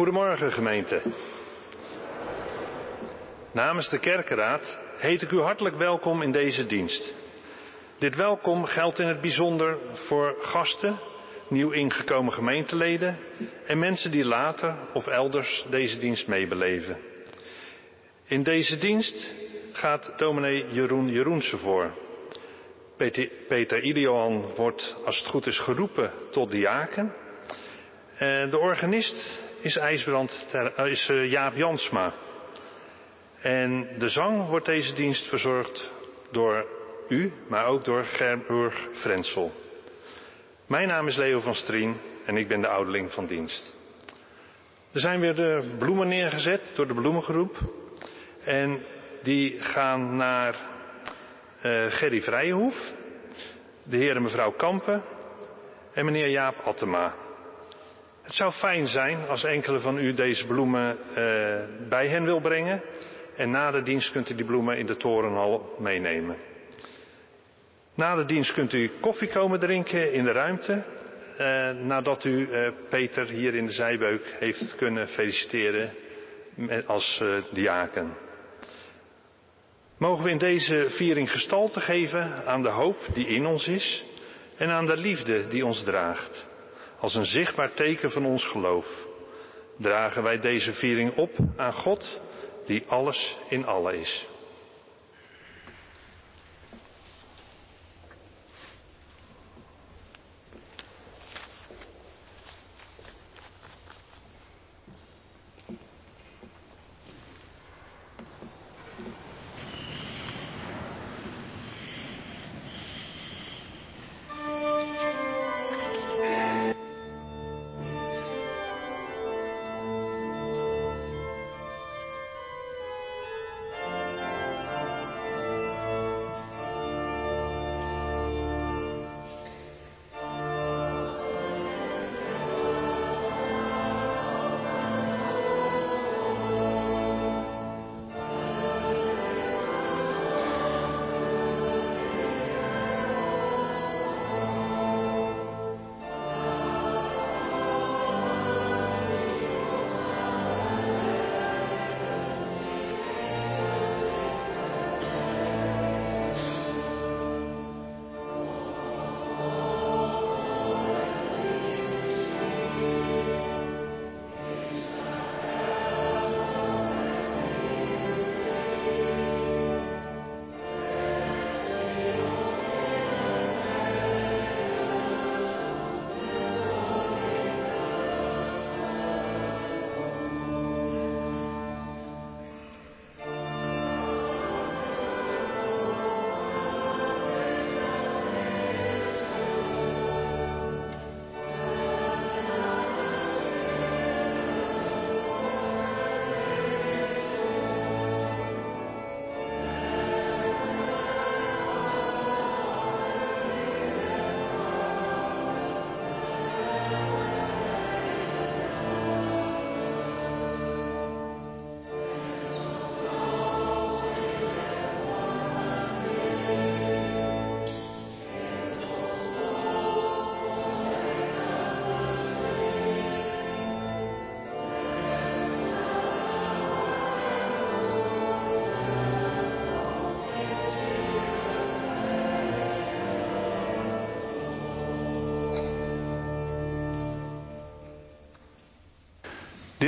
Goedemorgen gemeente. Namens de kerkenraad heet ik u hartelijk welkom in deze dienst. Dit welkom geldt in het bijzonder voor gasten, nieuw ingekomen gemeenteleden en mensen die later of elders deze dienst meebeleven. In deze dienst gaat dominee Jeroen Jeroense voor. Peter, Ilioan wordt, als het goed is, geroepen tot diaken. De organist is, IJsbrand, is eh, Jaap Jansma. En de zang wordt deze dienst verzorgd door u, maar ook door Gerburg Frensel. Mijn naam is Leo van Strien en ik ben de ouderling van dienst. Er zijn weer de bloemen neergezet door de bloemengroep. En die gaan naar uh, Gerry Vrijenhoef, de heer en mevrouw Kampen en meneer Jaap Attema. Het zou fijn zijn als enkele van u deze bloemen uh, bij hen wil brengen. En na de dienst kunt u die bloemen in de torenhal meenemen. Na de dienst kunt u koffie komen drinken in de ruimte. Uh, nadat u uh, Peter hier in de zijbeuk heeft kunnen feliciteren als diaken. Mogen we in deze viering gestalte geven aan de hoop die in ons is en aan de liefde die ons draagt. Als een zichtbaar teken van ons geloof dragen wij deze viering op aan God die alles in alle is.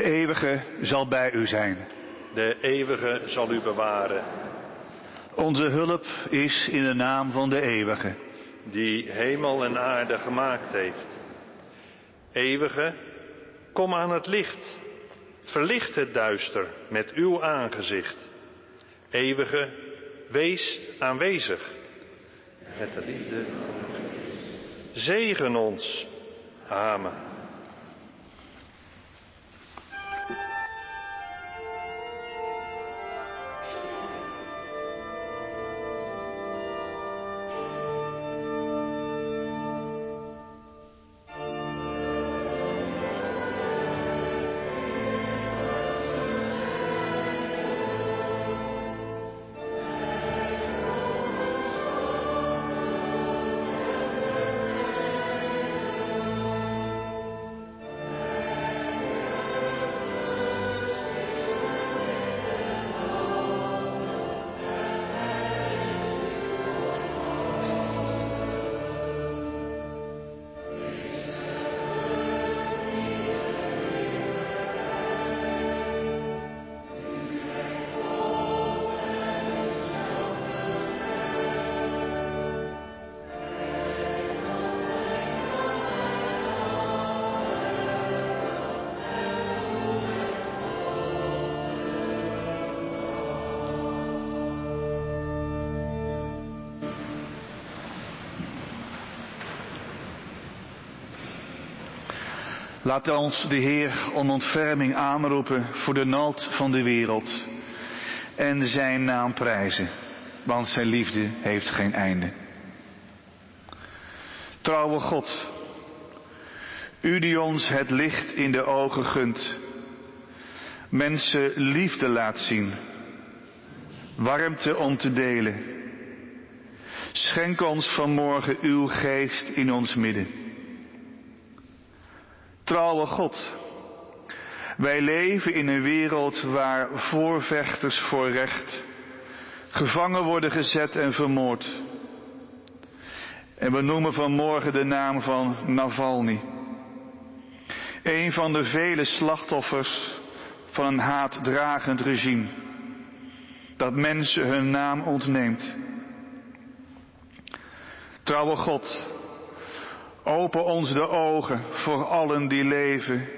De eeuwige zal bij u zijn. De eeuwige zal u bewaren. Onze hulp is in de naam van de eeuwige. Die hemel en aarde gemaakt heeft. Eeuwige, kom aan het licht. Verlicht het duister met uw aangezicht. Eeuwige, wees aanwezig. Met de liefde. Zegen ons. Amen. Laat ons de Heer om ontferming aanroepen voor de nood van de wereld en zijn naam prijzen, want zijn liefde heeft geen einde. Trouwe God, u die ons het licht in de ogen gunt, mensen liefde laat zien, warmte om te delen. Schenk ons vanmorgen uw geest in ons midden. Trouwe God, wij leven in een wereld waar voorvechters voor recht gevangen worden gezet en vermoord. En we noemen vanmorgen de naam van Navalny. Een van de vele slachtoffers van een haatdragend regime dat mensen hun naam ontneemt. Trouwe God, open ons de ogen voor allen die leven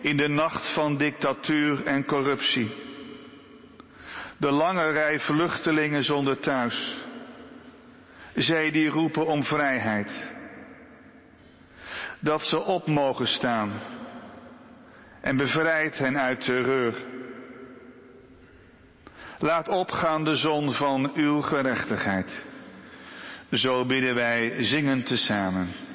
in de nacht van dictatuur en corruptie. De lange rij vluchtelingen zonder thuis. Zij die roepen om vrijheid. Dat ze op mogen staan en bevrijd hen uit terreur. Laat opgaan de zon van uw gerechtigheid. Zo bidden wij zingend tezamen.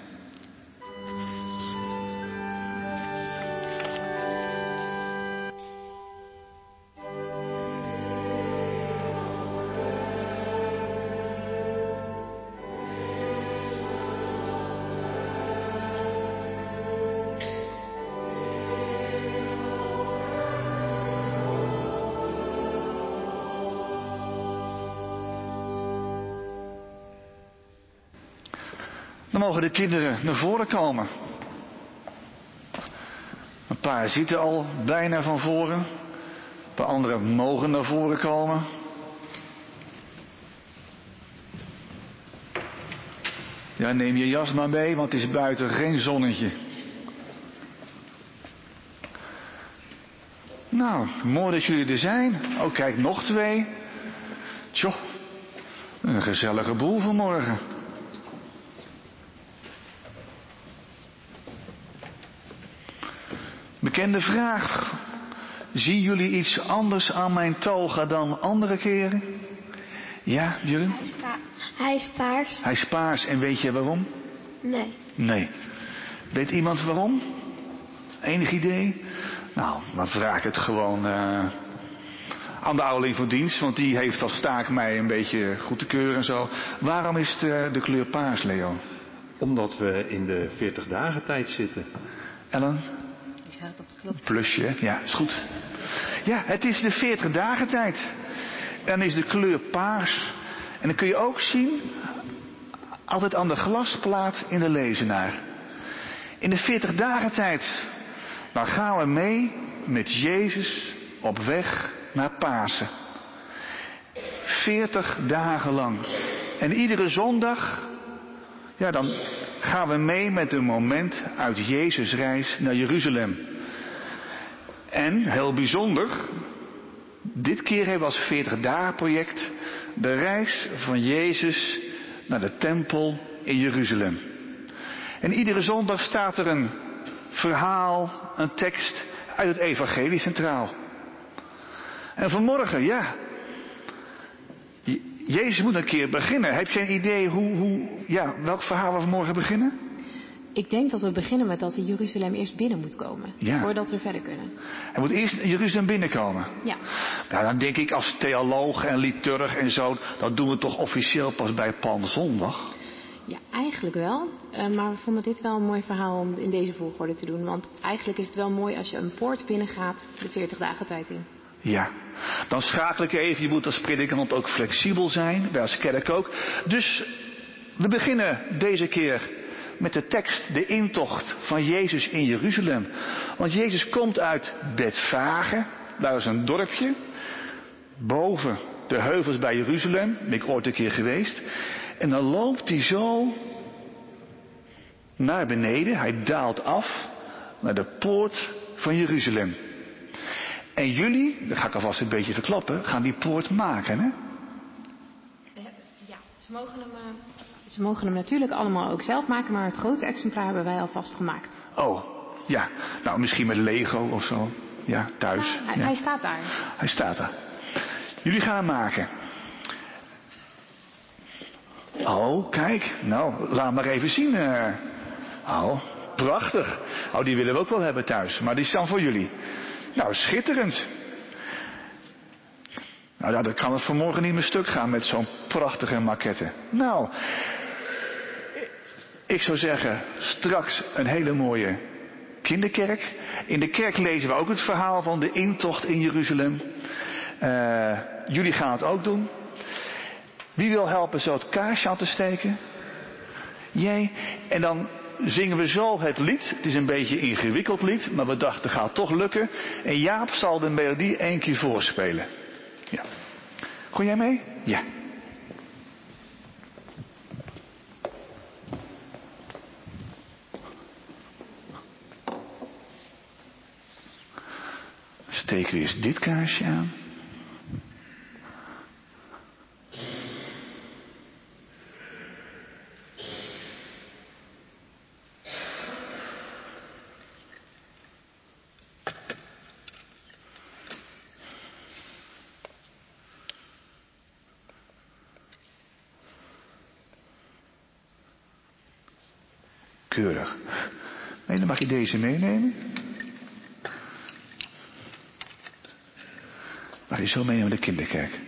Mogen de kinderen naar voren komen. Een paar zitten al bijna van voren. Een paar anderen mogen naar voren komen. Ja, neem je jas maar mee, want het is buiten geen zonnetje. Nou, mooi dat jullie er zijn. Oh, kijk, nog twee. Tjoh, een gezellige boel vanmorgen. Bekende vraag. Zien jullie iets anders aan mijn toga dan andere keren? Ja, Jurgen? Hij is, pa- hij is paars. Hij is paars en weet je waarom? Nee. Nee. Weet iemand waarom? Enig idee? Nou, dan vraag ik het gewoon eh, aan de ouderling voor dienst, want die heeft als taak mij een beetje goed te keuren en zo. Waarom is het eh, de kleur paars, Leo? Omdat we in de 40 dagen tijd zitten. Ellen? Ja, dat klopt. Plusje, ja, is goed. Ja, het is de 40 dagen tijd. En is de kleur paars. En dan kun je ook zien, altijd aan de glasplaat in de lezenaar. In de 40 dagen tijd, dan gaan we mee met Jezus op weg naar Pasen. 40 dagen lang. En iedere zondag, ja, dan gaan we mee met een moment uit Jezus' reis naar Jeruzalem. En, heel bijzonder, dit keer hebben we als 40 dagen project de reis van Jezus naar de tempel in Jeruzalem. En iedere zondag staat er een verhaal, een tekst uit het evangelie centraal. En vanmorgen, ja, Jezus moet een keer beginnen. Heb je een idee hoe, hoe, ja, welk verhaal we vanmorgen beginnen? Ik denk dat we beginnen met dat hij Jeruzalem eerst binnen moet komen. Ja. Voordat we verder kunnen. Hij moet eerst Jeruzalem binnenkomen. Ja. Nou, dan denk ik als theoloog en liturg en zo, dat doen we toch officieel pas bij Palmzondag. Ja, eigenlijk wel. Eh, maar we vonden dit wel een mooi verhaal om in deze volgorde te doen. Want eigenlijk is het wel mooi als je een poort binnengaat de 40 dagen tijd in. Ja, dan schakel ik even. Je moet als predikant ook flexibel zijn, wij als kerk ook. Dus we beginnen deze keer met de tekst, de intocht van Jezus in Jeruzalem. Want Jezus komt uit Betfage, daar is een dorpje, boven de heuvels bij Jeruzalem, ben ik ooit een keer geweest. En dan loopt hij zo naar beneden, hij daalt af naar de poort van Jeruzalem. En jullie, dat ga ik alvast een beetje verklappen, gaan die poort maken, hè? Ja, ze mogen, hem, eh, ze mogen hem natuurlijk allemaal ook zelf maken. Maar het grote exemplaar hebben wij alvast gemaakt. Oh, Ja, nou misschien met Lego of zo. Ja, thuis. Ja, hij, Ja. hij staat daar. Hij staat er. Jullie gaan hem maken. Oh, kijk. Nou, laat maar even zien. eh. Oh, prachtig. Oh, die willen we ook wel hebben thuis. Maar die is dan voor jullie. Nou, schitterend. Nou, dan kan het vanmorgen niet meer stuk gaan met zo'n prachtige maquette. Nou, ik zou zeggen, straks een hele mooie kinderkerk. In de kerk lezen we ook het verhaal van de intocht in Jeruzalem. Eh, jullie gaan het ook doen. Wie wil helpen zo het kaarsje aan te steken? Jij. En dan zingen we zo het lied. Het is een beetje een ingewikkeld lied, maar we dachten het gaat toch lukken. En Jaap zal de melodie één keer voorspelen. Ja. Jij mee? Ja. Steken we eens dit kaarsje aan. Keurig. Nee, dan mag je deze meenemen. Mag je zo meenemen naar de kinderkerk.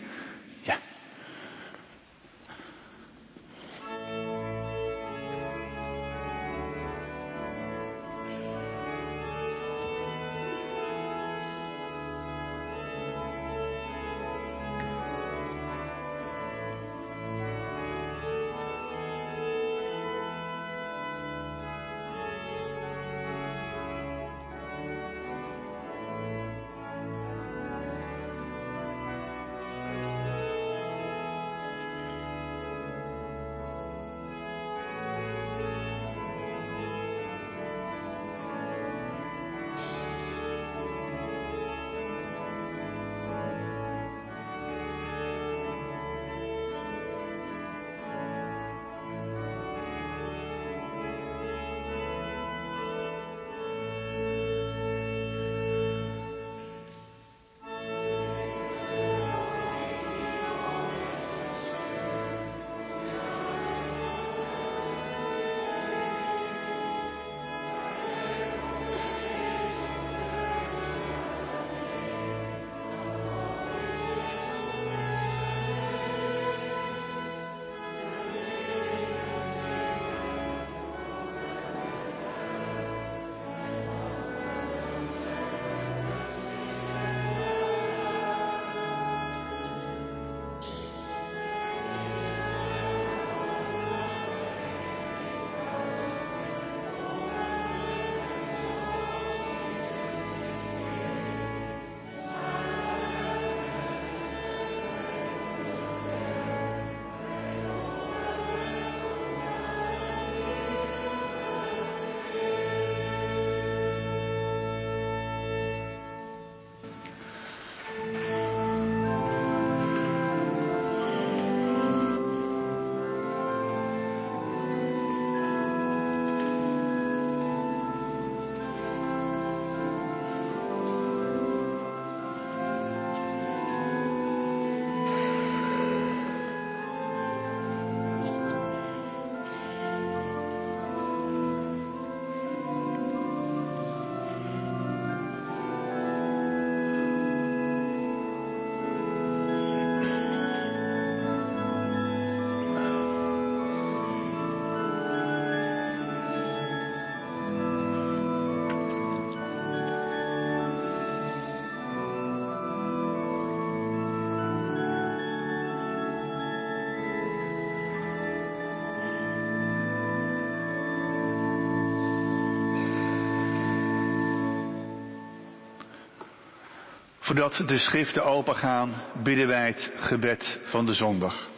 Voordat de schriften opengaan, bidden wij het gebed van de zondag.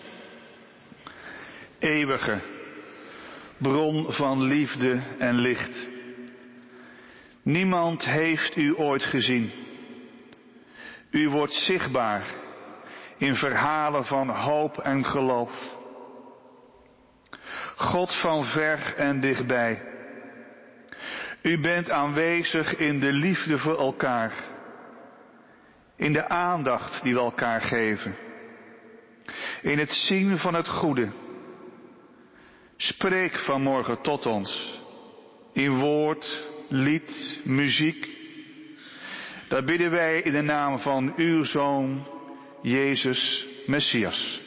Eeuwige, bron van liefde en licht. Niemand heeft u ooit gezien. U wordt zichtbaar in verhalen van hoop en geloof. God van ver en dichtbij. U bent aanwezig in de liefde voor elkaar. In de aandacht die we elkaar geven. In het zien van het goede. Spreek vanmorgen tot ons. In woord, lied, muziek. Dat bidden wij in de naam van uw Zoon, Jezus Messias.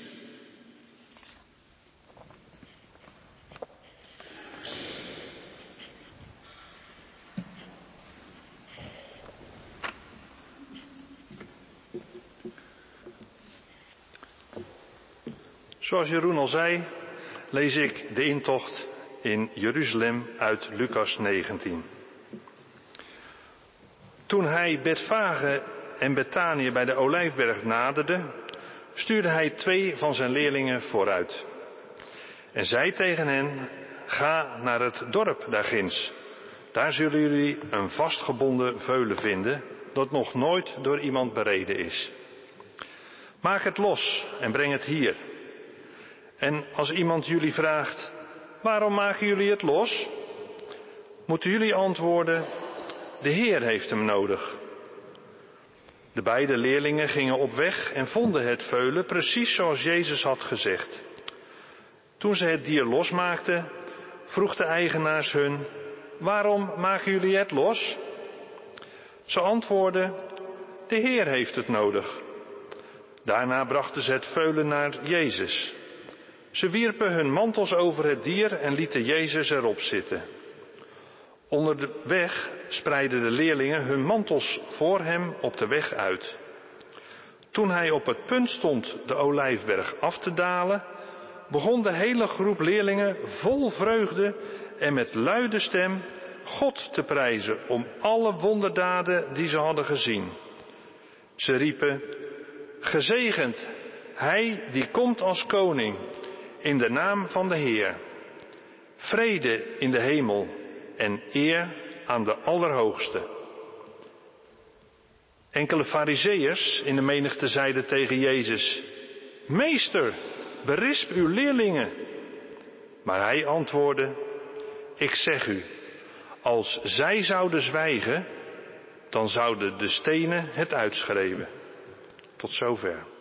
Zoals Jeroen al zei, lees ik de intocht in Jeruzalem uit Lucas 19. Toen hij Betfage en Betanië bij de Olijfberg naderde, stuurde hij twee van zijn leerlingen vooruit. En zei tegen hen, ga naar het dorp daarginds. Daar zullen jullie een vastgebonden veulen vinden, dat nog nooit door iemand bereden is. Maak het los en breng het hier. En als iemand jullie vraagt, waarom maken jullie het los? Moeten jullie antwoorden, de Heer heeft hem nodig. De beide leerlingen gingen op weg en vonden het veulen precies zoals Jezus had gezegd. Toen ze het dier losmaakten, vroeg de eigenaars hun, waarom maken jullie het los? Ze antwoordden, de Heer heeft het nodig. Daarna brachten ze het veulen naar Jezus. Ze wierpen hun mantels over het dier en lieten Jezus erop zitten. Onder de weg spreidden de leerlingen hun mantels voor hem op de weg uit. Toen hij op het punt stond de olijfberg af te dalen, begon de hele groep leerlingen vol vreugde en met luide stem God te prijzen om alle wonderdaden die ze hadden gezien. Ze riepen, gezegend, hij die komt als koning, in de naam van de Heer. Vrede in de hemel en eer aan de Allerhoogste. Enkele fariseeërs in de menigte zeiden tegen Jezus, Meester, berisp uw leerlingen. Maar hij antwoordde, ik zeg u, als zij zouden zwijgen, dan zouden de stenen het uitschreeuwen. Tot zover.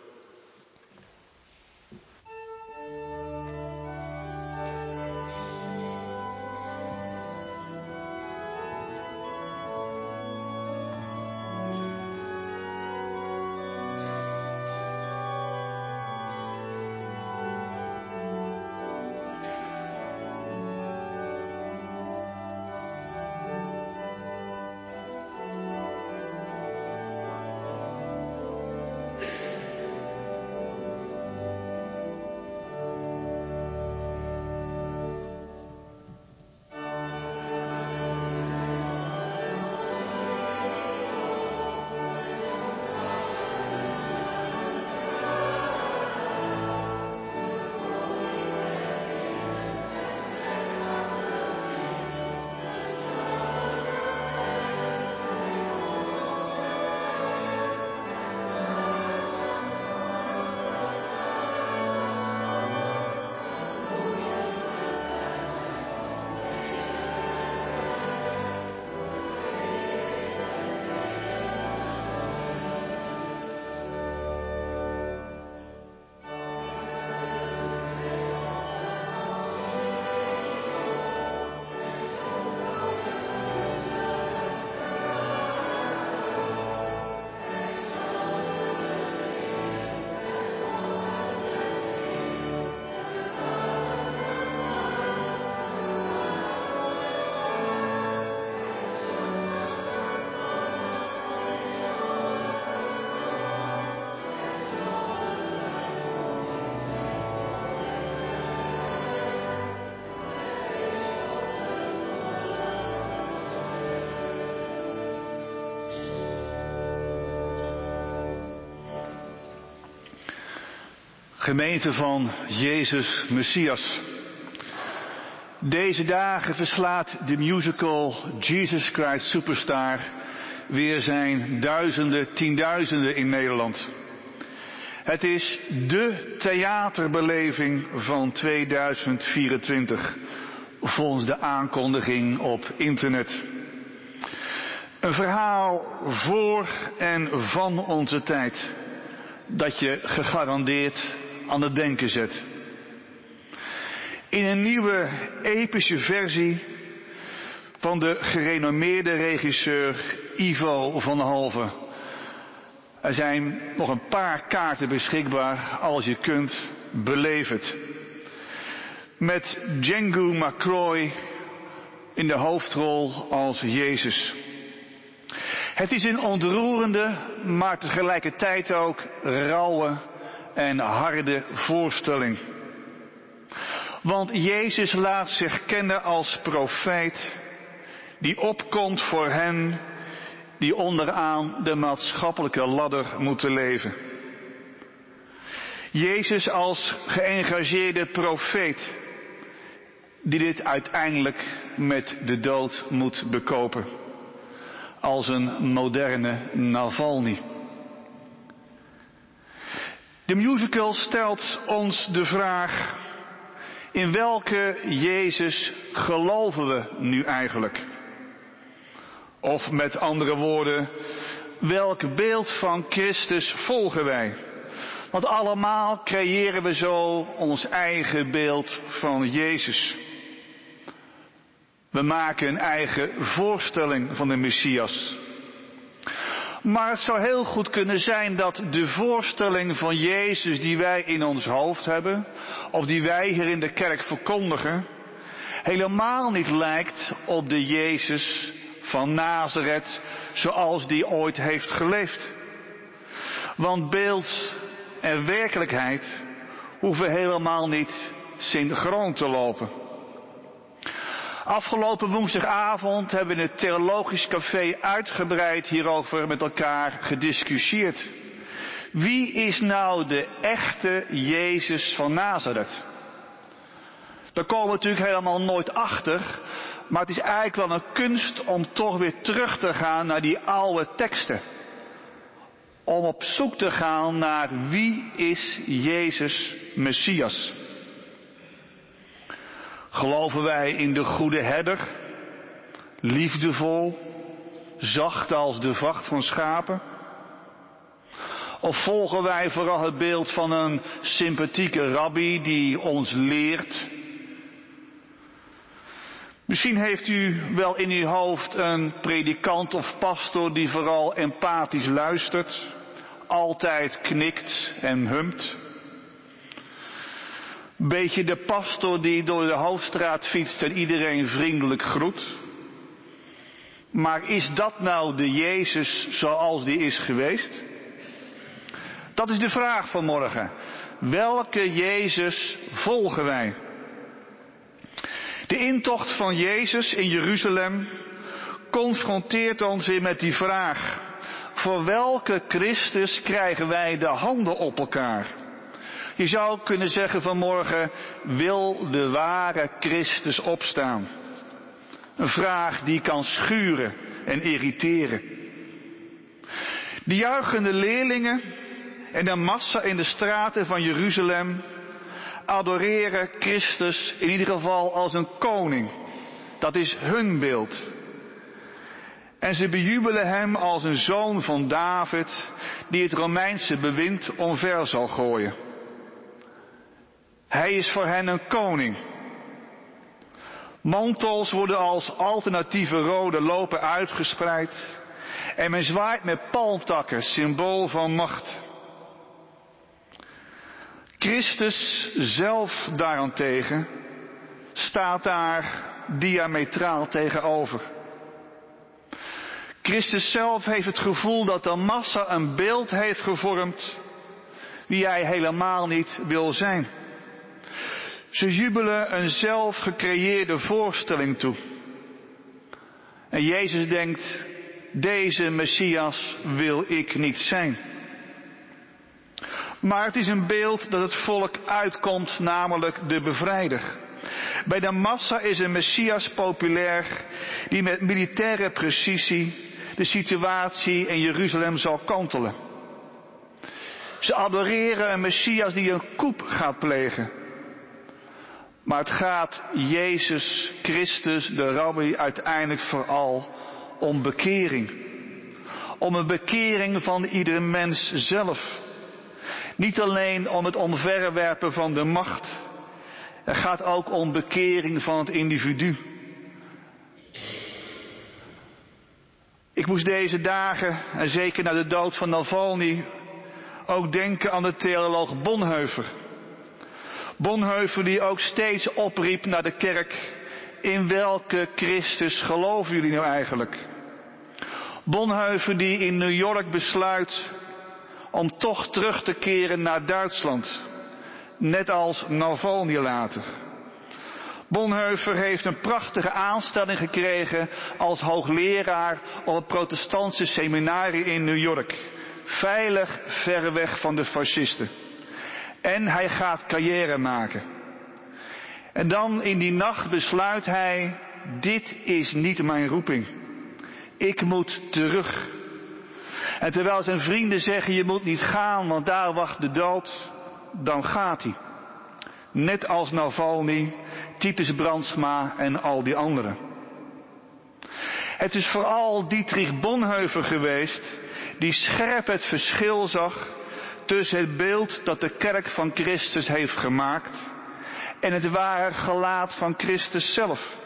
Gemeente van Jezus Messias. Deze dagen verslaat de musical Jesus Christ Superstar weer zijn duizenden, tienduizenden in Nederland. Het is de theaterbeleving van 2024, volgens de aankondiging op internet. Een verhaal voor en van onze tijd dat je gegarandeerd aan het denken zet. In een nieuwe epische versie van de gerenommeerde regisseur Ivo van Halve. Er zijn nog een paar kaarten beschikbaar als je kunt, beleef het. Met Django McCroy in de hoofdrol als Jezus. Het is een ontroerende, maar tegelijkertijd ook rauwe en harde voorstelling. Want Jezus laat zich kennen als profeet die opkomt voor hen die onderaan de maatschappelijke ladder moeten leven. Jezus als geëngageerde profeet die dit uiteindelijk met de dood moet bekopen. Als een moderne Navalny. De musical stelt ons de vraag, in welke Jezus geloven we nu eigenlijk? Of met andere woorden, welk beeld van Christus volgen wij? Want allemaal creëren we zo ons eigen beeld van Jezus. We maken een eigen voorstelling van de Messias. Maar het zou heel goed kunnen zijn dat de voorstelling van Jezus die wij in ons hoofd hebben, of die wij hier in de kerk verkondigen, helemaal niet lijkt op de Jezus van Nazareth zoals die ooit heeft geleefd. Want beeld en werkelijkheid hoeven helemaal niet synchroon te lopen. Afgelopen woensdagavond hebben we in het Theologisch Café uitgebreid hierover met elkaar gediscussieerd. Wie is nou de echte Jezus van Nazareth? Daar komen we natuurlijk helemaal nooit achter, maar het is eigenlijk wel een kunst om toch weer terug te gaan naar die oude teksten. Om op zoek te gaan naar wie is Jezus Messias. Geloven wij in de goede herder, liefdevol, zacht als de vacht van schapen? Of volgen wij vooral het beeld van een sympathieke rabbi die ons leert Misschien heeft u wel in uw hoofd een predikant of pastor die vooral empathisch luistert, altijd knikt en humt. Beetje de pastor die door de hoofdstraat fietst en iedereen vriendelijk groet. Maar is dat nou de Jezus zoals die is geweest? Dat is de vraag van morgen. Welke Jezus volgen wij? De intocht van Jezus in Jeruzalem confronteert ons weer met die vraag. Voor welke Christus krijgen wij de handen op elkaar? Je zou kunnen zeggen vanmorgen, wil de ware Christus opstaan? Een vraag die kan schuren en irriteren. De juichende leerlingen en de massa in de straten van Jeruzalem adoreren Christus in ieder geval als een koning. Dat is hun beeld. En ze bejubelen hem als een zoon van David die het Romeinse bewind omver zal gooien. Hij is voor hen een koning. Mantels worden als alternatieve rode lopen uitgespreid en men zwaait met palmtakken, symbool van macht. Christus zelf daarentegen staat daar diametraal tegenover. Christus zelf heeft het gevoel dat de massa een beeld heeft gevormd wie hij helemaal niet wil zijn. Ze jubelen een zelf gecreëerde voorstelling toe. En Jezus denkt, deze Messias wil ik niet zijn. Maar het is een beeld dat het volk uitkomt, namelijk de bevrijder. Bij de massa is een Messias populair die met militaire precisie de situatie in Jeruzalem zal kantelen. Ze adoreren een Messias die een koep gaat plegen. Maar het gaat Jezus Christus, de rabbi, uiteindelijk vooral om bekering. Om een bekering van iedere mens zelf. Niet alleen om het omverwerpen van de macht. Het gaat ook om bekering van het individu. Ik moest deze dagen, en zeker na de dood van Navalny, ook denken aan de theoloog Bonheuver. Bonheuver die ook steeds opriep naar de kerk. In welke Christus geloven jullie nou eigenlijk? Bonheuver die in New York besluit om toch terug te keren naar Duitsland. Net als Navalny later. Bonheuver heeft een prachtige aanstelling gekregen als hoogleraar op het protestantse seminarie in New York. Veilig ver weg van de fascisten. En hij gaat carrière maken. En dan in die nacht besluit hij, dit is niet mijn roeping. Ik moet terug. En terwijl zijn vrienden zeggen, je moet niet gaan, want daar wacht de dood, dan gaat hij. Net als Navalny, Titus Brandsma en al die anderen. Het is vooral Dietrich Bonheuver geweest die scherp het verschil zag tussen het beeld dat de kerk van Christus heeft gemaakt en het ware gelaat van Christus zelf.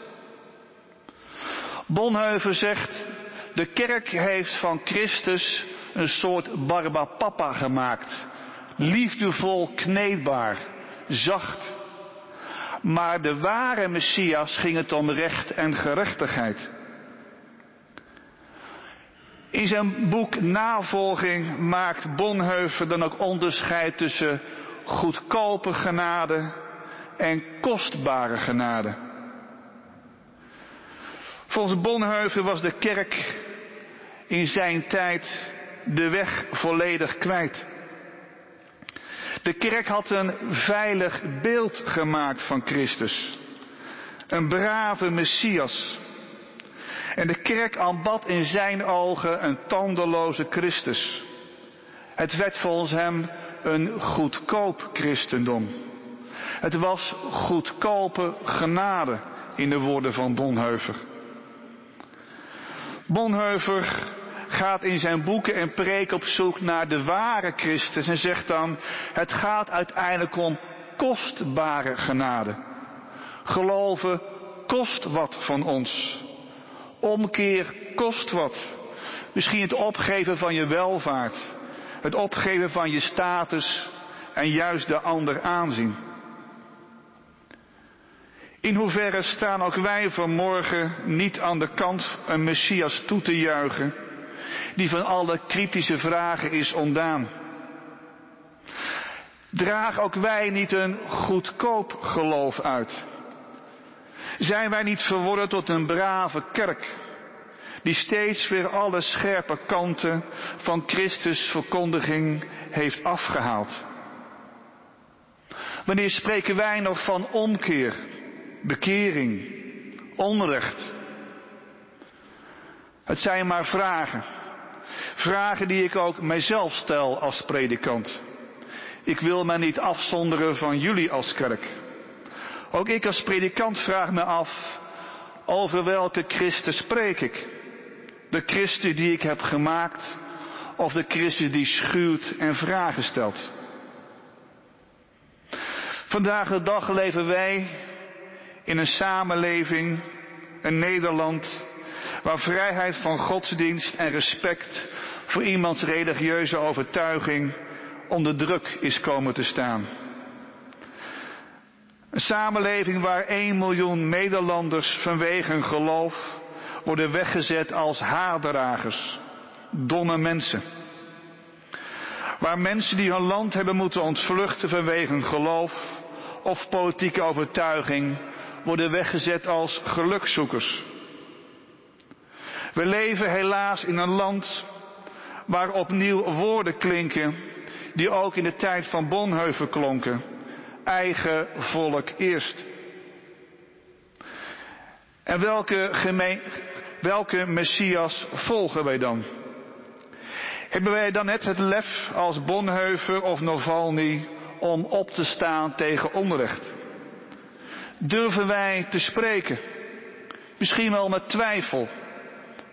Bonheuver zegt, de kerk heeft van Christus een soort barbapapa gemaakt. Liefdevol kneedbaar, zacht. Maar de ware Messias ging het om recht en gerechtigheid. In zijn boek Navolging maakt Bonheuver dan ook onderscheid tussen goedkope genade en kostbare genade. Volgens Bonheuver was de kerk in zijn tijd de weg volledig kwijt. De kerk had een veilig beeld gemaakt van Christus. Een brave Messias. En de kerk aanbad in zijn ogen een tandeloze Christus. Het werd volgens hem een goedkoop christendom. Het was goedkope genade in de woorden van Bonheuver. Bonheuver gaat in zijn boeken en preek op zoek naar de ware Christus en zegt dan, het gaat uiteindelijk om kostbare genade. Geloven kost wat van ons. Omkeer kost wat. Misschien het opgeven van je welvaart. Het opgeven van je status en juist de ander aanzien. In hoeverre staan ook wij vanmorgen niet aan de kant een Messias toe te juichen, die van alle kritische vragen is ontdaan? Draag ook wij niet een goedkoop geloof uit? Zijn wij niet verworden tot een brave kerk, die steeds weer alle scherpe kanten van Christus verkondiging heeft afgehaald? Wanneer spreken wij nog van omkeer, bekering, onrecht? Het zijn maar vragen. Vragen die ik ook mijzelf stel als predikant. Ik wil mij niet afzonderen van jullie als kerk. Ook ik als predikant vraag me af, over welke Christus spreek ik? De Christus die ik heb gemaakt of de Christus die schuwt en vragen stelt? Vandaag de dag leven wij in een samenleving, een Nederland, waar vrijheid van godsdienst en respect voor iemands religieuze overtuiging onder druk is komen te staan. Een samenleving waar 1 miljoen Nederlanders vanwege hun geloof worden weggezet als haardragers, domme mensen. Waar mensen die hun land hebben moeten ontvluchten vanwege hun geloof of politieke overtuiging worden weggezet als gelukzoekers. We leven helaas in een land waar opnieuw woorden klinken die ook in de tijd van Bonheuven klonken. Eigen volk eerst. En welke, gemeen, welke Messias volgen wij dan? Hebben wij dan net het lef als Bonheuven of Navalny om op te staan tegen onrecht? Durven wij te spreken? Misschien wel met twijfel,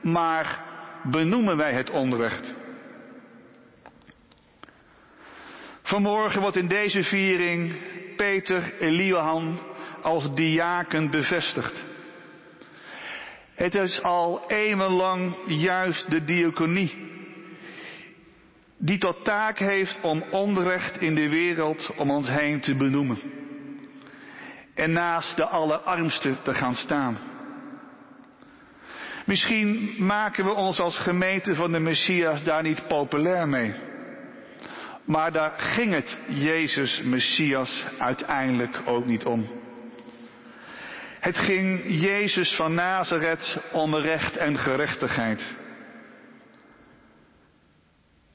maar benoemen wij het onrecht? Vanmorgen wordt in deze viering Peter Eliahan als diaken bevestigd. Het is al eeuwenlang juist de diaconie die tot taak heeft om onrecht in de wereld om ons heen te benoemen. En naast de allerarmsten te gaan staan. Misschien maken we ons als gemeente van de Messias daar niet populair mee. Maar daar ging het Jezus Messias uiteindelijk ook niet om. Het ging Jezus van Nazareth om recht en gerechtigheid.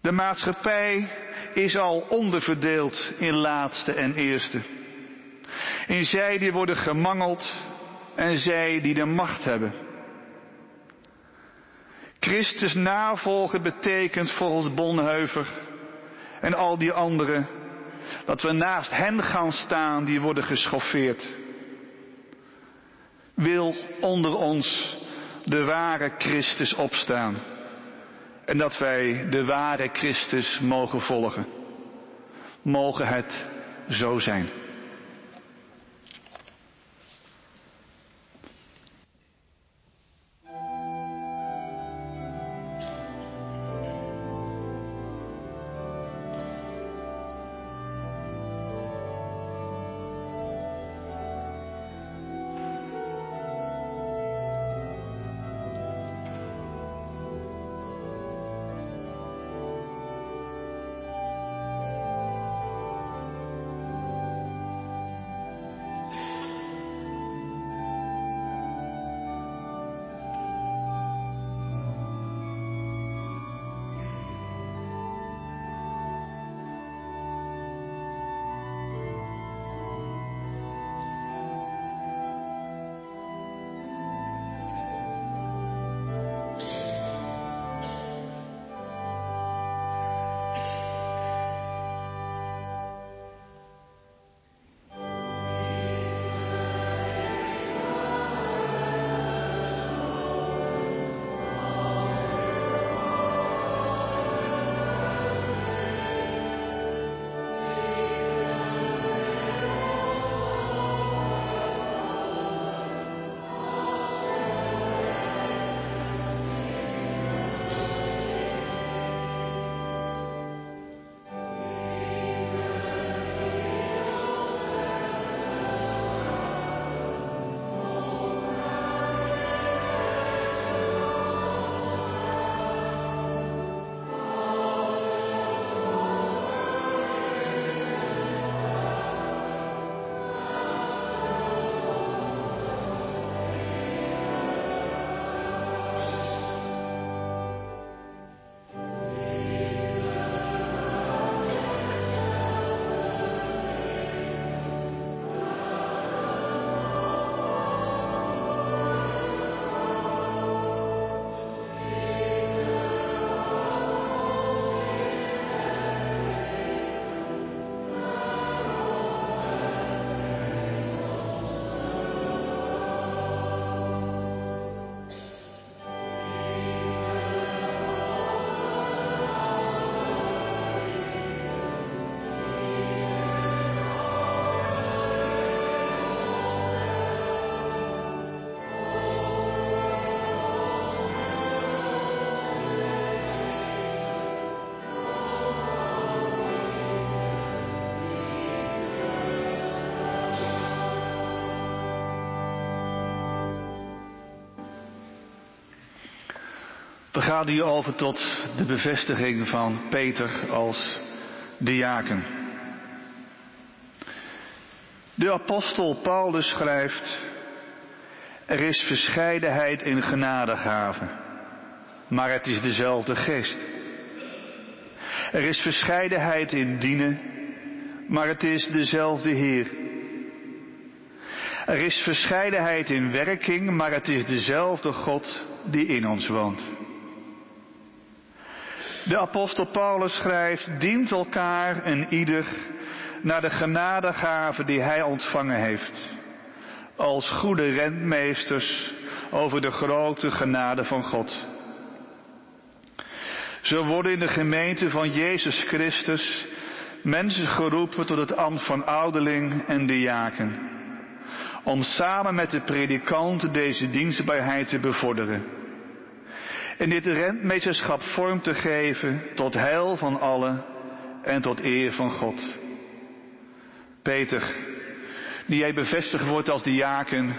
De maatschappij is al onderverdeeld in laatste en eerste. In zij die worden gemangeld en zij die de macht hebben. Christus navolgen betekent volgens Bonheuver en al die anderen dat we naast hen gaan staan die worden geschoffeerd. Wil onder ons de ware Christus opstaan en dat wij de ware Christus mogen volgen. Mogen het zo zijn. We gaan nu over tot de bevestiging van Peter als diaken. De apostel Paulus schrijft, er is verscheidenheid in genadegaven, maar het is dezelfde geest. Er is verscheidenheid in dienen, maar het is dezelfde Heer. Er is verscheidenheid in werking, maar het is dezelfde God die in ons woont. De apostel Paulus schrijft, dient elkaar en ieder naar de genadegave die hij ontvangen heeft, als goede rentmeesters over de grote genade van God. Zo worden in de gemeente van Jezus Christus mensen geroepen tot het ambt van ouderling en diaken. Om samen met de predikanten deze dienstbaarheid te bevorderen. En dit rentmeesterschap vorm te geven tot heil van allen en tot eer van God. Peter, die jij bevestigd wordt als diaken,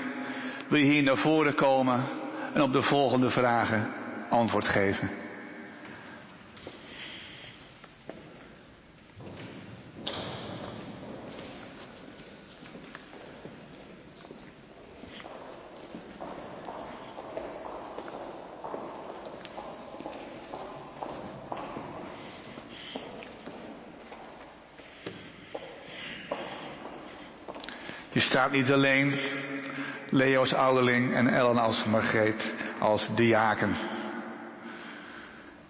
wil je hier naar voren komen en op de volgende vragen antwoord geven. Staat niet alleen, Leo als ouderling en Ellen als Margreet als diaken.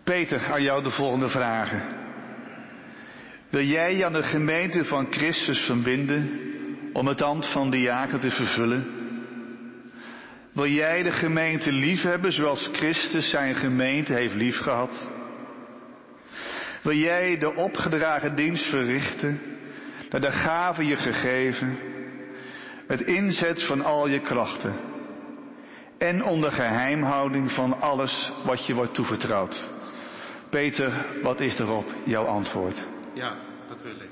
Peter, aan jou de volgende vragen. Wil jij je aan de gemeente van Christus verbinden om het ambt van diaken te vervullen? Wil jij de gemeente liefhebben zoals Christus zijn gemeente heeft liefgehad? Wil jij de opgedragen dienst verrichten, naar de gave je gegeven, met inzet van al je krachten en onder geheimhouding van alles wat je wordt toevertrouwd? Peter, wat is erop jouw antwoord? Ja, dat wil ik.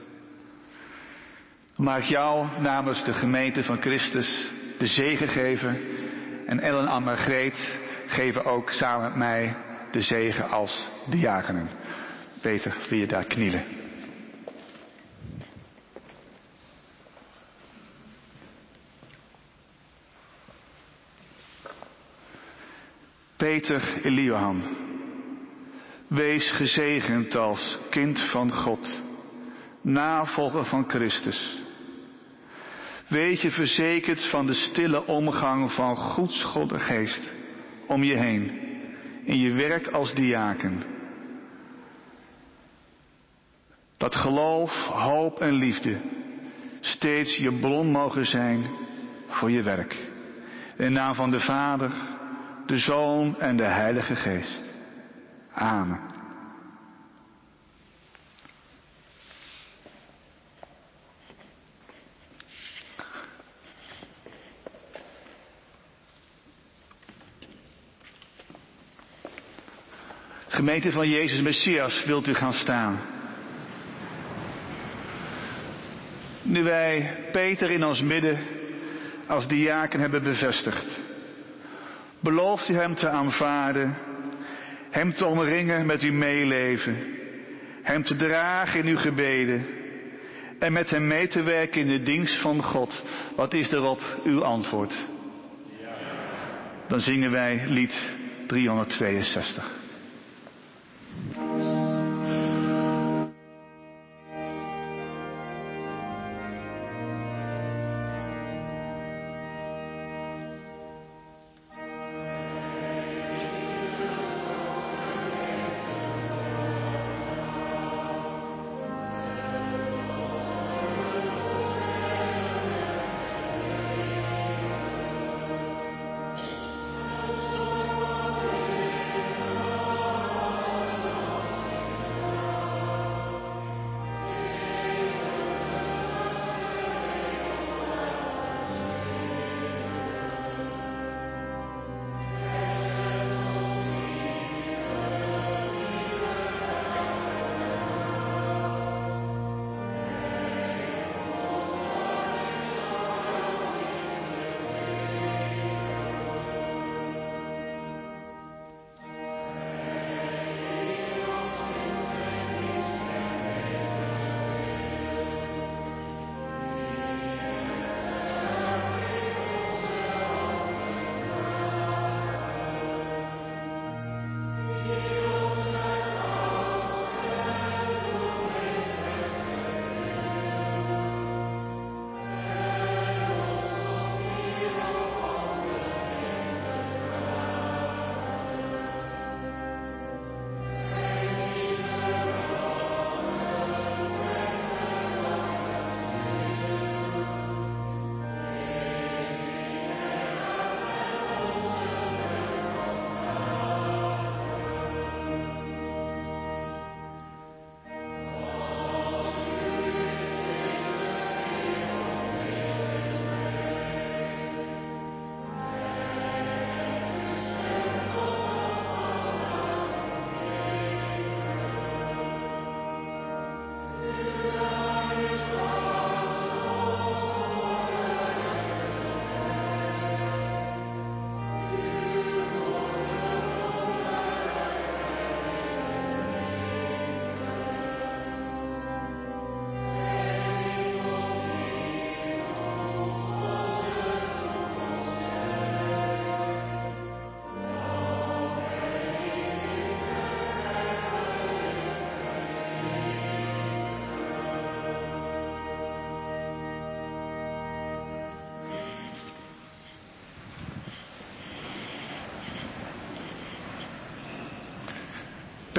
Maak jou namens de gemeente van Christus de zegen geven en Ellen en Margreet geven ook samen met mij de zegen als diakenen. Peter, wil je daar knielen? Peter Eliohan, wees gezegend als kind van God, navolger van Christus. Wees je verzekerd van de stille omgang van Goeds God Geest om je heen, in je werk als diaken. Dat geloof, hoop en liefde steeds je bron mogen zijn voor je werk. In naam van de Vader, de Zoon en de Heilige Geest. Amen. Gemeente van Jezus Messias, wilt u gaan staan? Nu wij Peter in ons midden als diaken hebben bevestigd, belooft u hem te aanvaarden, hem te omringen met uw meeleven, hem te dragen in uw gebeden en met hem mee te werken in de dienst van God. Wat is daarop uw antwoord? Dan zingen wij lied 362.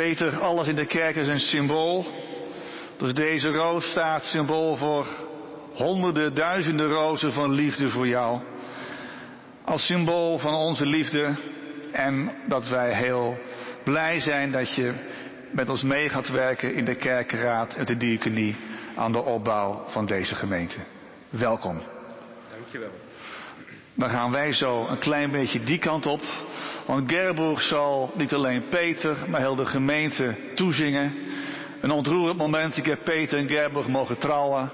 Peter, alles in de kerk is een symbool. Dus deze roos staat symbool voor honderden, duizenden rozen van liefde voor jou. Als symbool van onze liefde en dat wij heel blij zijn dat je met ons mee gaat werken in de kerkenraad en de diaconie aan de opbouw van deze gemeente. Welkom. Dankjewel. Dan gaan wij zo een klein beetje die kant op. Want Gerburg zal niet alleen Peter, maar heel de gemeente toezingen. Een ontroerend moment. Ik heb Peter en Gerburg mogen trouwen.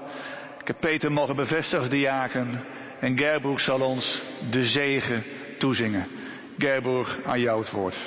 Ik heb Peter mogen bevestigen diaken. En Gerburg zal ons de zegen toezingen. Gerburg, aan jou het woord.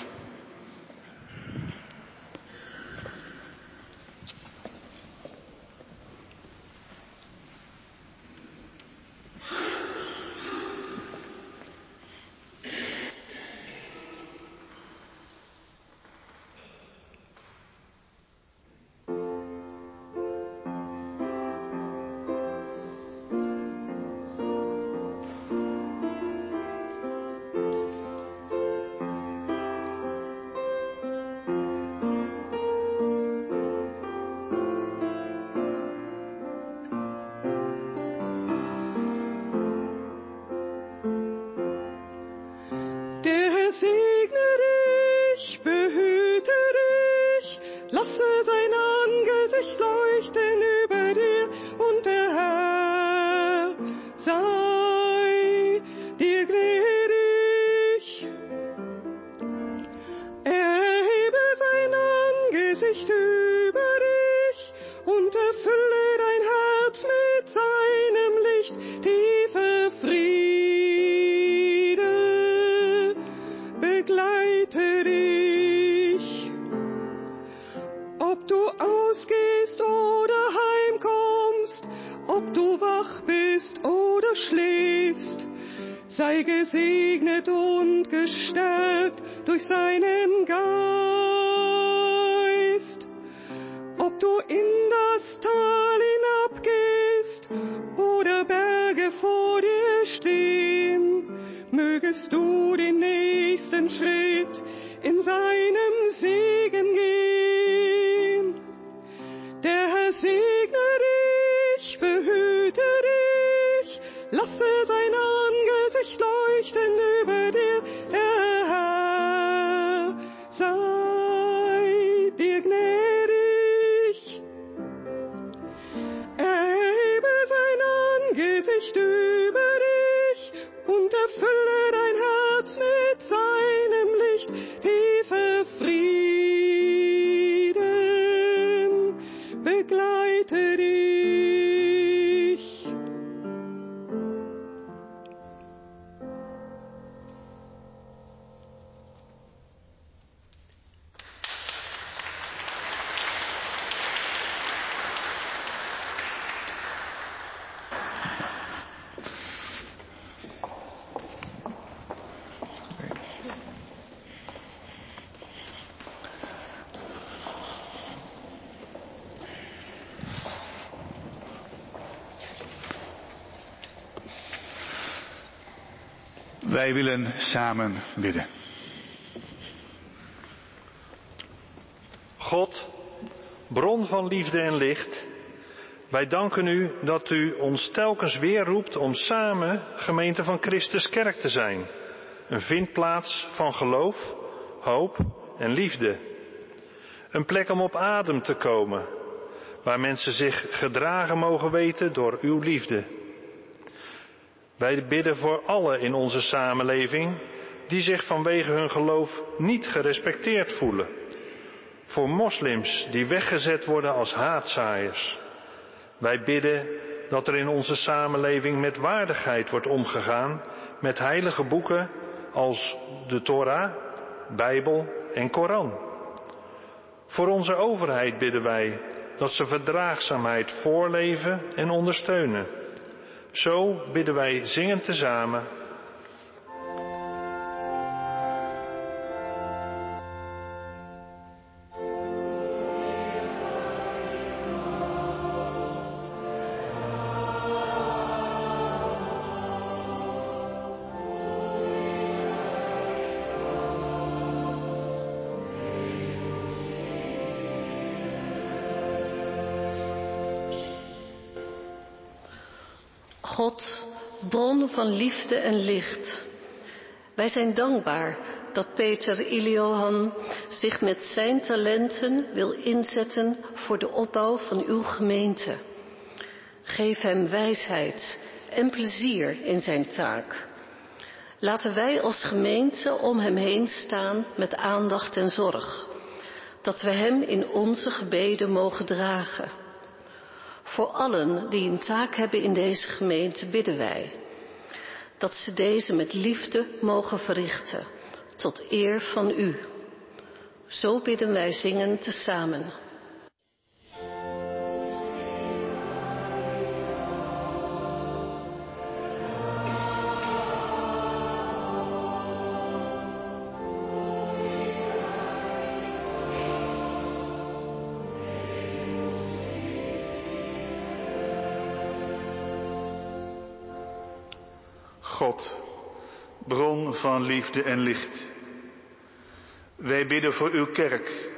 Wij willen samen bidden. God, bron van liefde en licht, wij danken u dat u ons telkens weer roept om samen gemeente van Christus kerk te zijn. Een vindplaats van geloof, hoop en liefde. Een plek om op adem te komen, waar mensen zich gedragen mogen weten door uw liefde. Wij bidden voor allen in onze samenleving die zich vanwege hun geloof niet gerespecteerd voelen. Voor moslims die weggezet worden als haatzaaiers. Wij bidden dat er in onze samenleving met waardigheid wordt omgegaan met heilige boeken als de Torah, Bijbel en Koran. Voor onze overheid bidden wij dat ze verdraagzaamheid voorleven en ondersteunen. Zo bidden wij zingend tezamen. En licht. Wij zijn dankbaar dat Peter Iliohan zich met zijn talenten wil inzetten voor de opbouw van uw gemeente. Geef hem wijsheid en plezier in zijn taak. Laten wij als gemeente om hem heen staan met aandacht en zorg. Dat we hem in onze gebeden mogen dragen. Voor allen die een taak hebben in deze gemeente bidden wij. Dat ze deze met liefde mogen verrichten, tot eer van u. Zo bidden wij zingen tezamen. Bron van liefde en licht. Wij bidden voor uw kerk.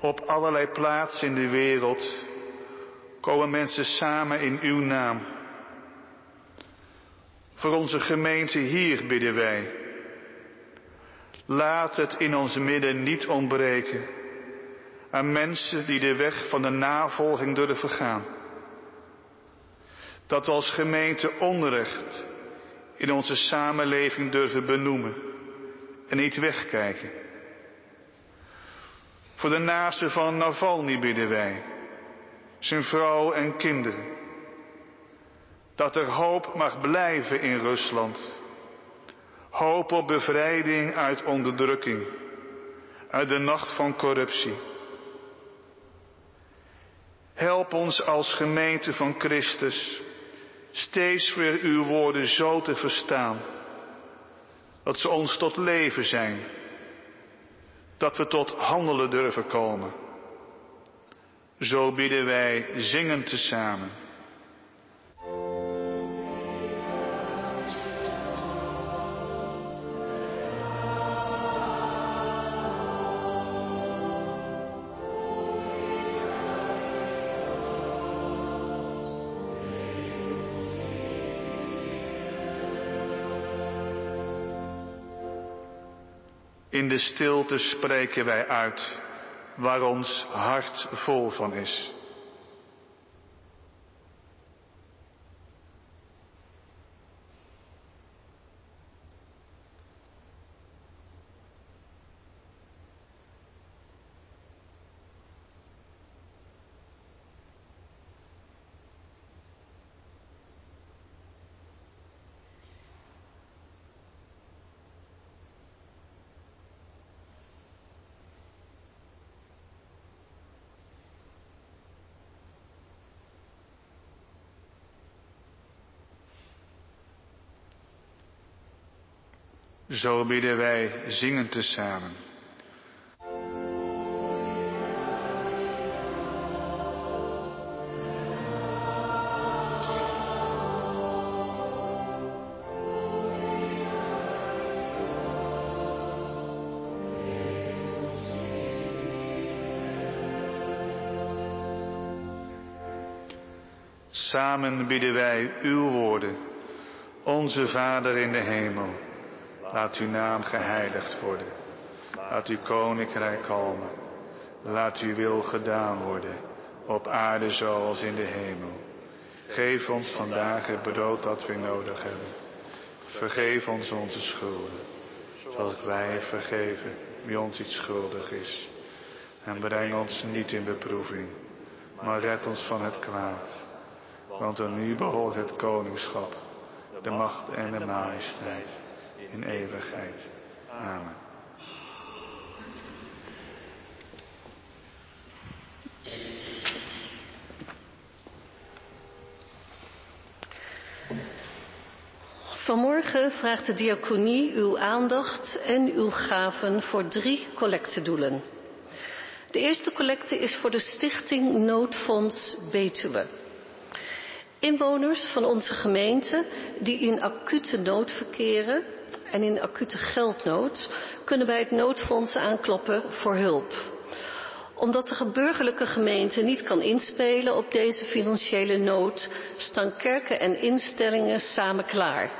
Op allerlei plaatsen in de wereld komen mensen samen in uw naam. Voor onze gemeente hier bidden wij. Laat het in ons midden niet ontbreken aan mensen die de weg van de navolging durven gaan. Dat als gemeente onrecht in onze samenleving durven benoemen en niet wegkijken. Voor de naasten van Navalny bidden wij, zijn vrouw en kinderen. Dat er hoop mag blijven in Rusland. Hoop op bevrijding uit onderdrukking, uit de nacht van corruptie. Help ons als gemeente van Christus steeds weer uw woorden zo te verstaan, dat ze ons tot leven zijn, dat we tot handelen durven komen. Zo bidden wij zingend tezamen. De stilte spreken wij uit waar ons hart vol van is. Zo bidden wij zingen tezamen. Samen bidden wij uw woorden, onze Vader in de hemel. Laat uw naam geheiligd worden. Laat uw koninkrijk komen. Laat uw wil gedaan worden. Op aarde zoals in de hemel. Geef ons vandaag het brood dat we nodig hebben. Vergeef ons onze schulden. Zoals wij vergeven wie ons iets schuldig is. En breng ons niet in beproeving. Maar red ons van het kwaad. Want aan u behoort het koningschap. De macht en de majesteit in eeuwigheid. Amen. Vanmorgen vraagt de diaconie uw aandacht en uw gaven voor drie collectedoelen. De eerste collecte is voor de stichting Noodfonds Betuwe. Inwoners van onze gemeente die in acute nood verkeren en in acute geldnood kunnen bij het noodfonds aankloppen voor hulp. Omdat de burgerlijke gemeente niet kan inspelen op deze financiële nood, staan kerken en instellingen samen klaar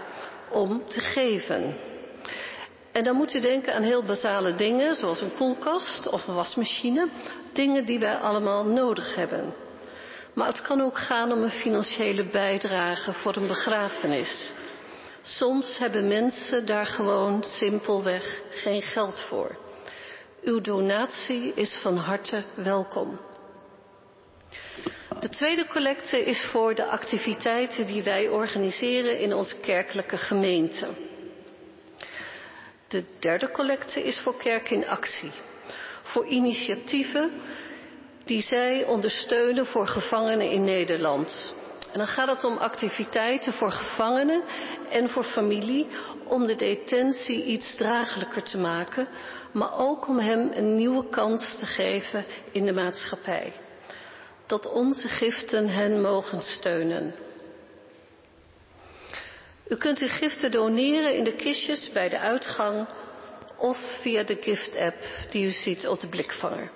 om te geven. En dan moet u denken aan heel basale dingen, zoals een koelkast of een wasmachine. Dingen die wij allemaal nodig hebben. Maar het kan ook gaan om een financiële bijdrage voor een begrafenis. Soms hebben mensen daar gewoon simpelweg geen geld voor. Uw donatie is van harte welkom. De tweede collecte is voor de activiteiten die wij organiseren in onze kerkelijke gemeente. De derde collecte is voor Kerk in Actie. Voor initiatieven die zij ondersteunen voor gevangenen in Nederland. En dan gaat het om activiteiten voor gevangenen en voor familie om de detentie iets draaglijker te maken, maar ook om hem een nieuwe kans te geven in de maatschappij. Dat onze giften hen mogen steunen. U kunt uw giften doneren in de kistjes bij de uitgang of via de gift-app die u ziet op de blikvanger.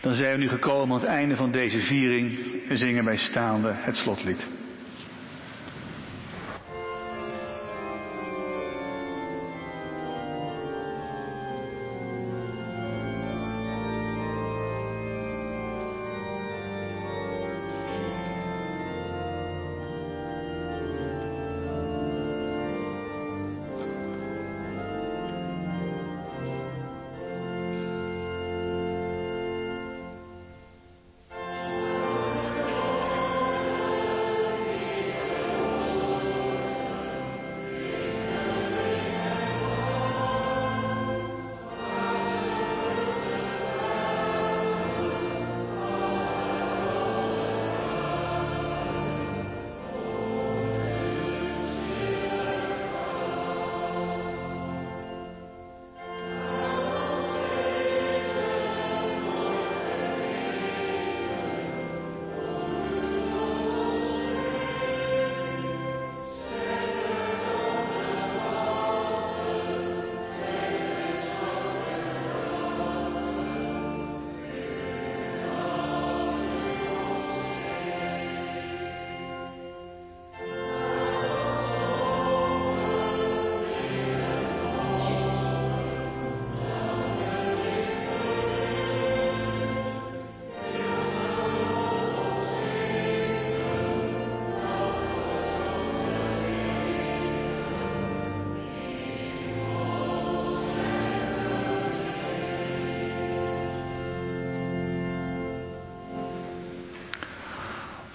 Dan zijn we nu gekomen aan het einde van deze viering en zingen wij staande het slotlied.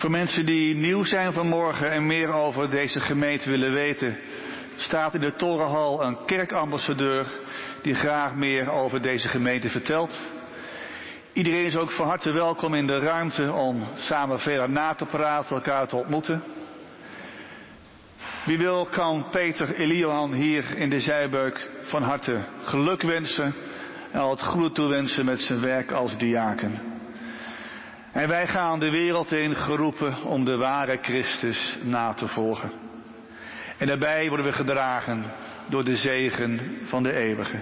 Voor mensen die nieuw zijn vanmorgen en meer over deze gemeente willen weten, staat in de Torenhal een kerkambassadeur die graag meer over deze gemeente vertelt. Iedereen is ook van harte welkom in de ruimte om samen verder na te praten, elkaar te ontmoeten. Wie wil kan Peter Eliohan hier in de zijbeuk van harte geluk wensen en al het goede toewensen met zijn werk als diaken. En wij gaan de wereld in geroepen om de ware Christus na te volgen. En daarbij worden we gedragen door de zegen van de eeuwige.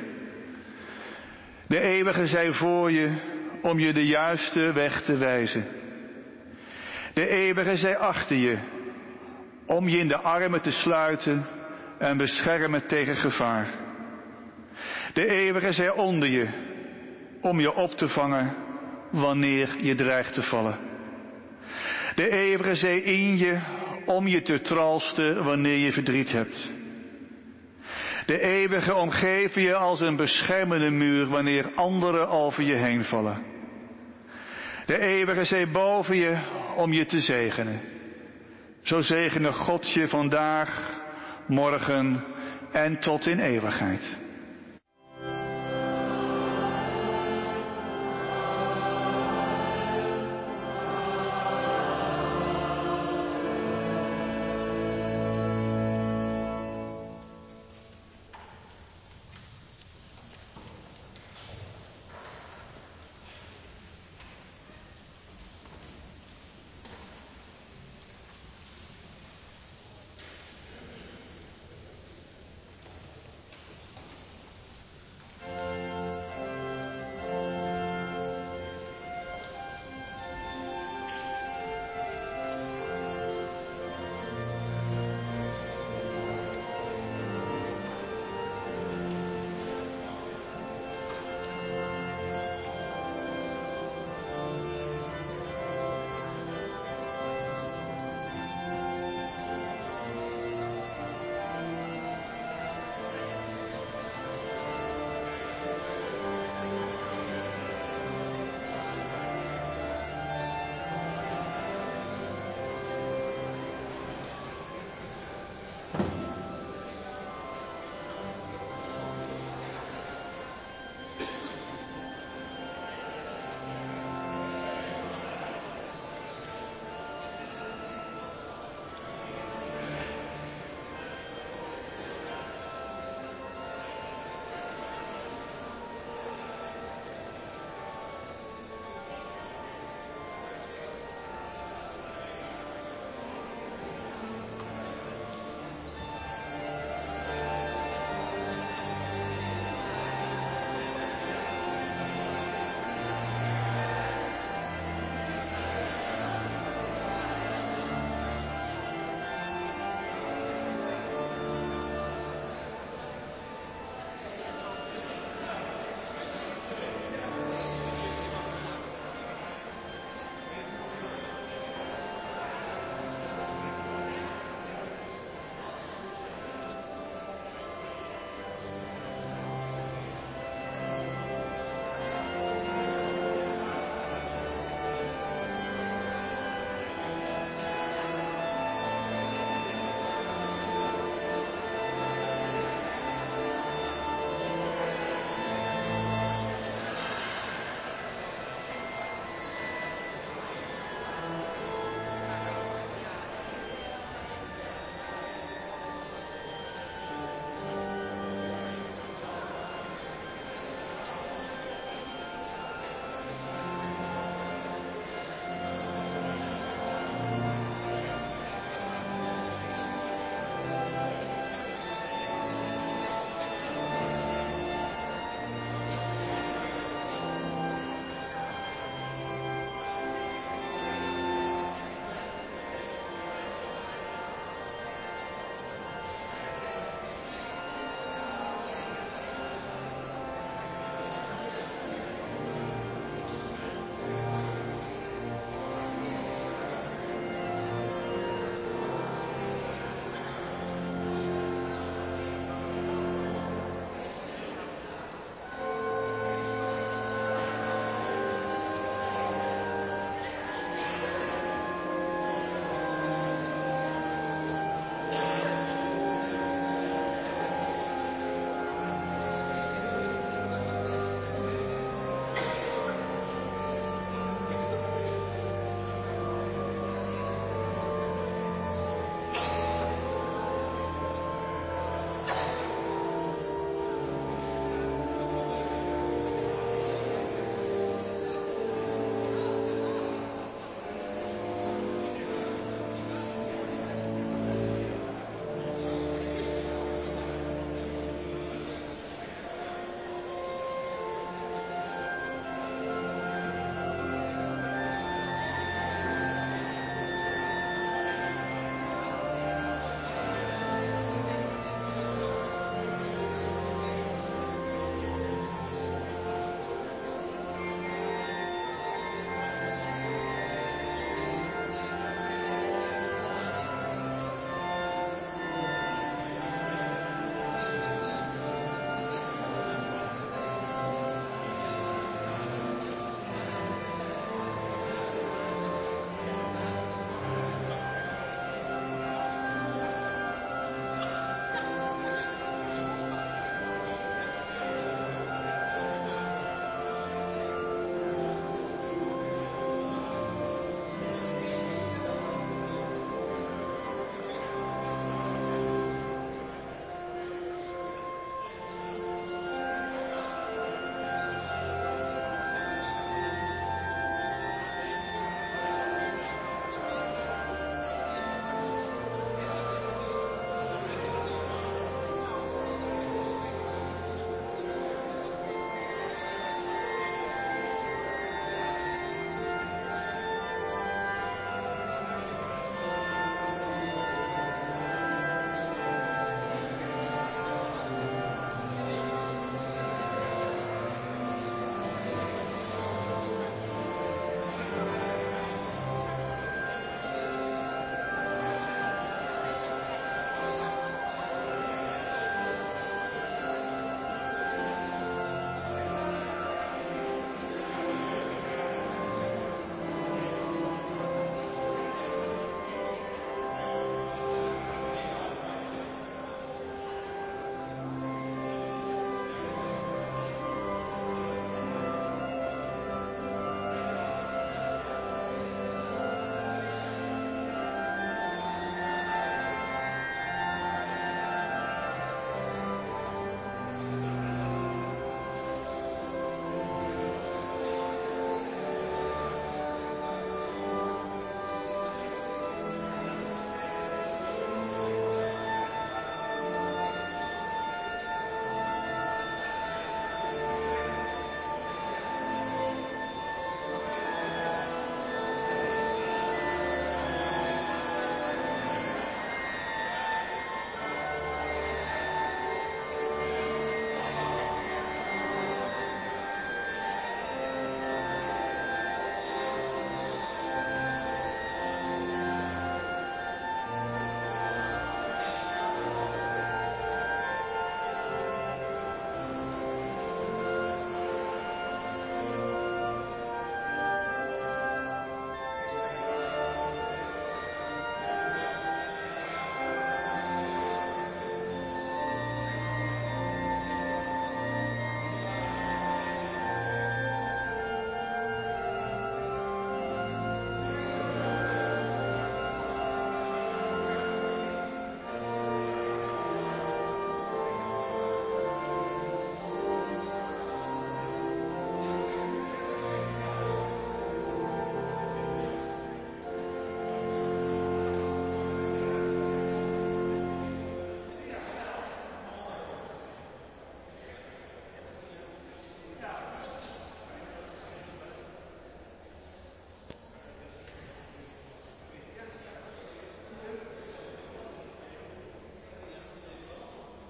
De eeuwige zij voor je om je de juiste weg te wijzen. De eeuwige zij achter je om je in de armen te sluiten en beschermen tegen gevaar. De eeuwige zij onder je om je op te vangen wanneer je dreigt te vallen. De eeuwige zee in je om je te troosten wanneer je verdriet hebt. De eeuwige omgeven je als een beschermende muur wanneer anderen over je heen vallen. De eeuwige zee boven je om je te zegenen. Zo zegene God je vandaag, morgen en tot in eeuwigheid.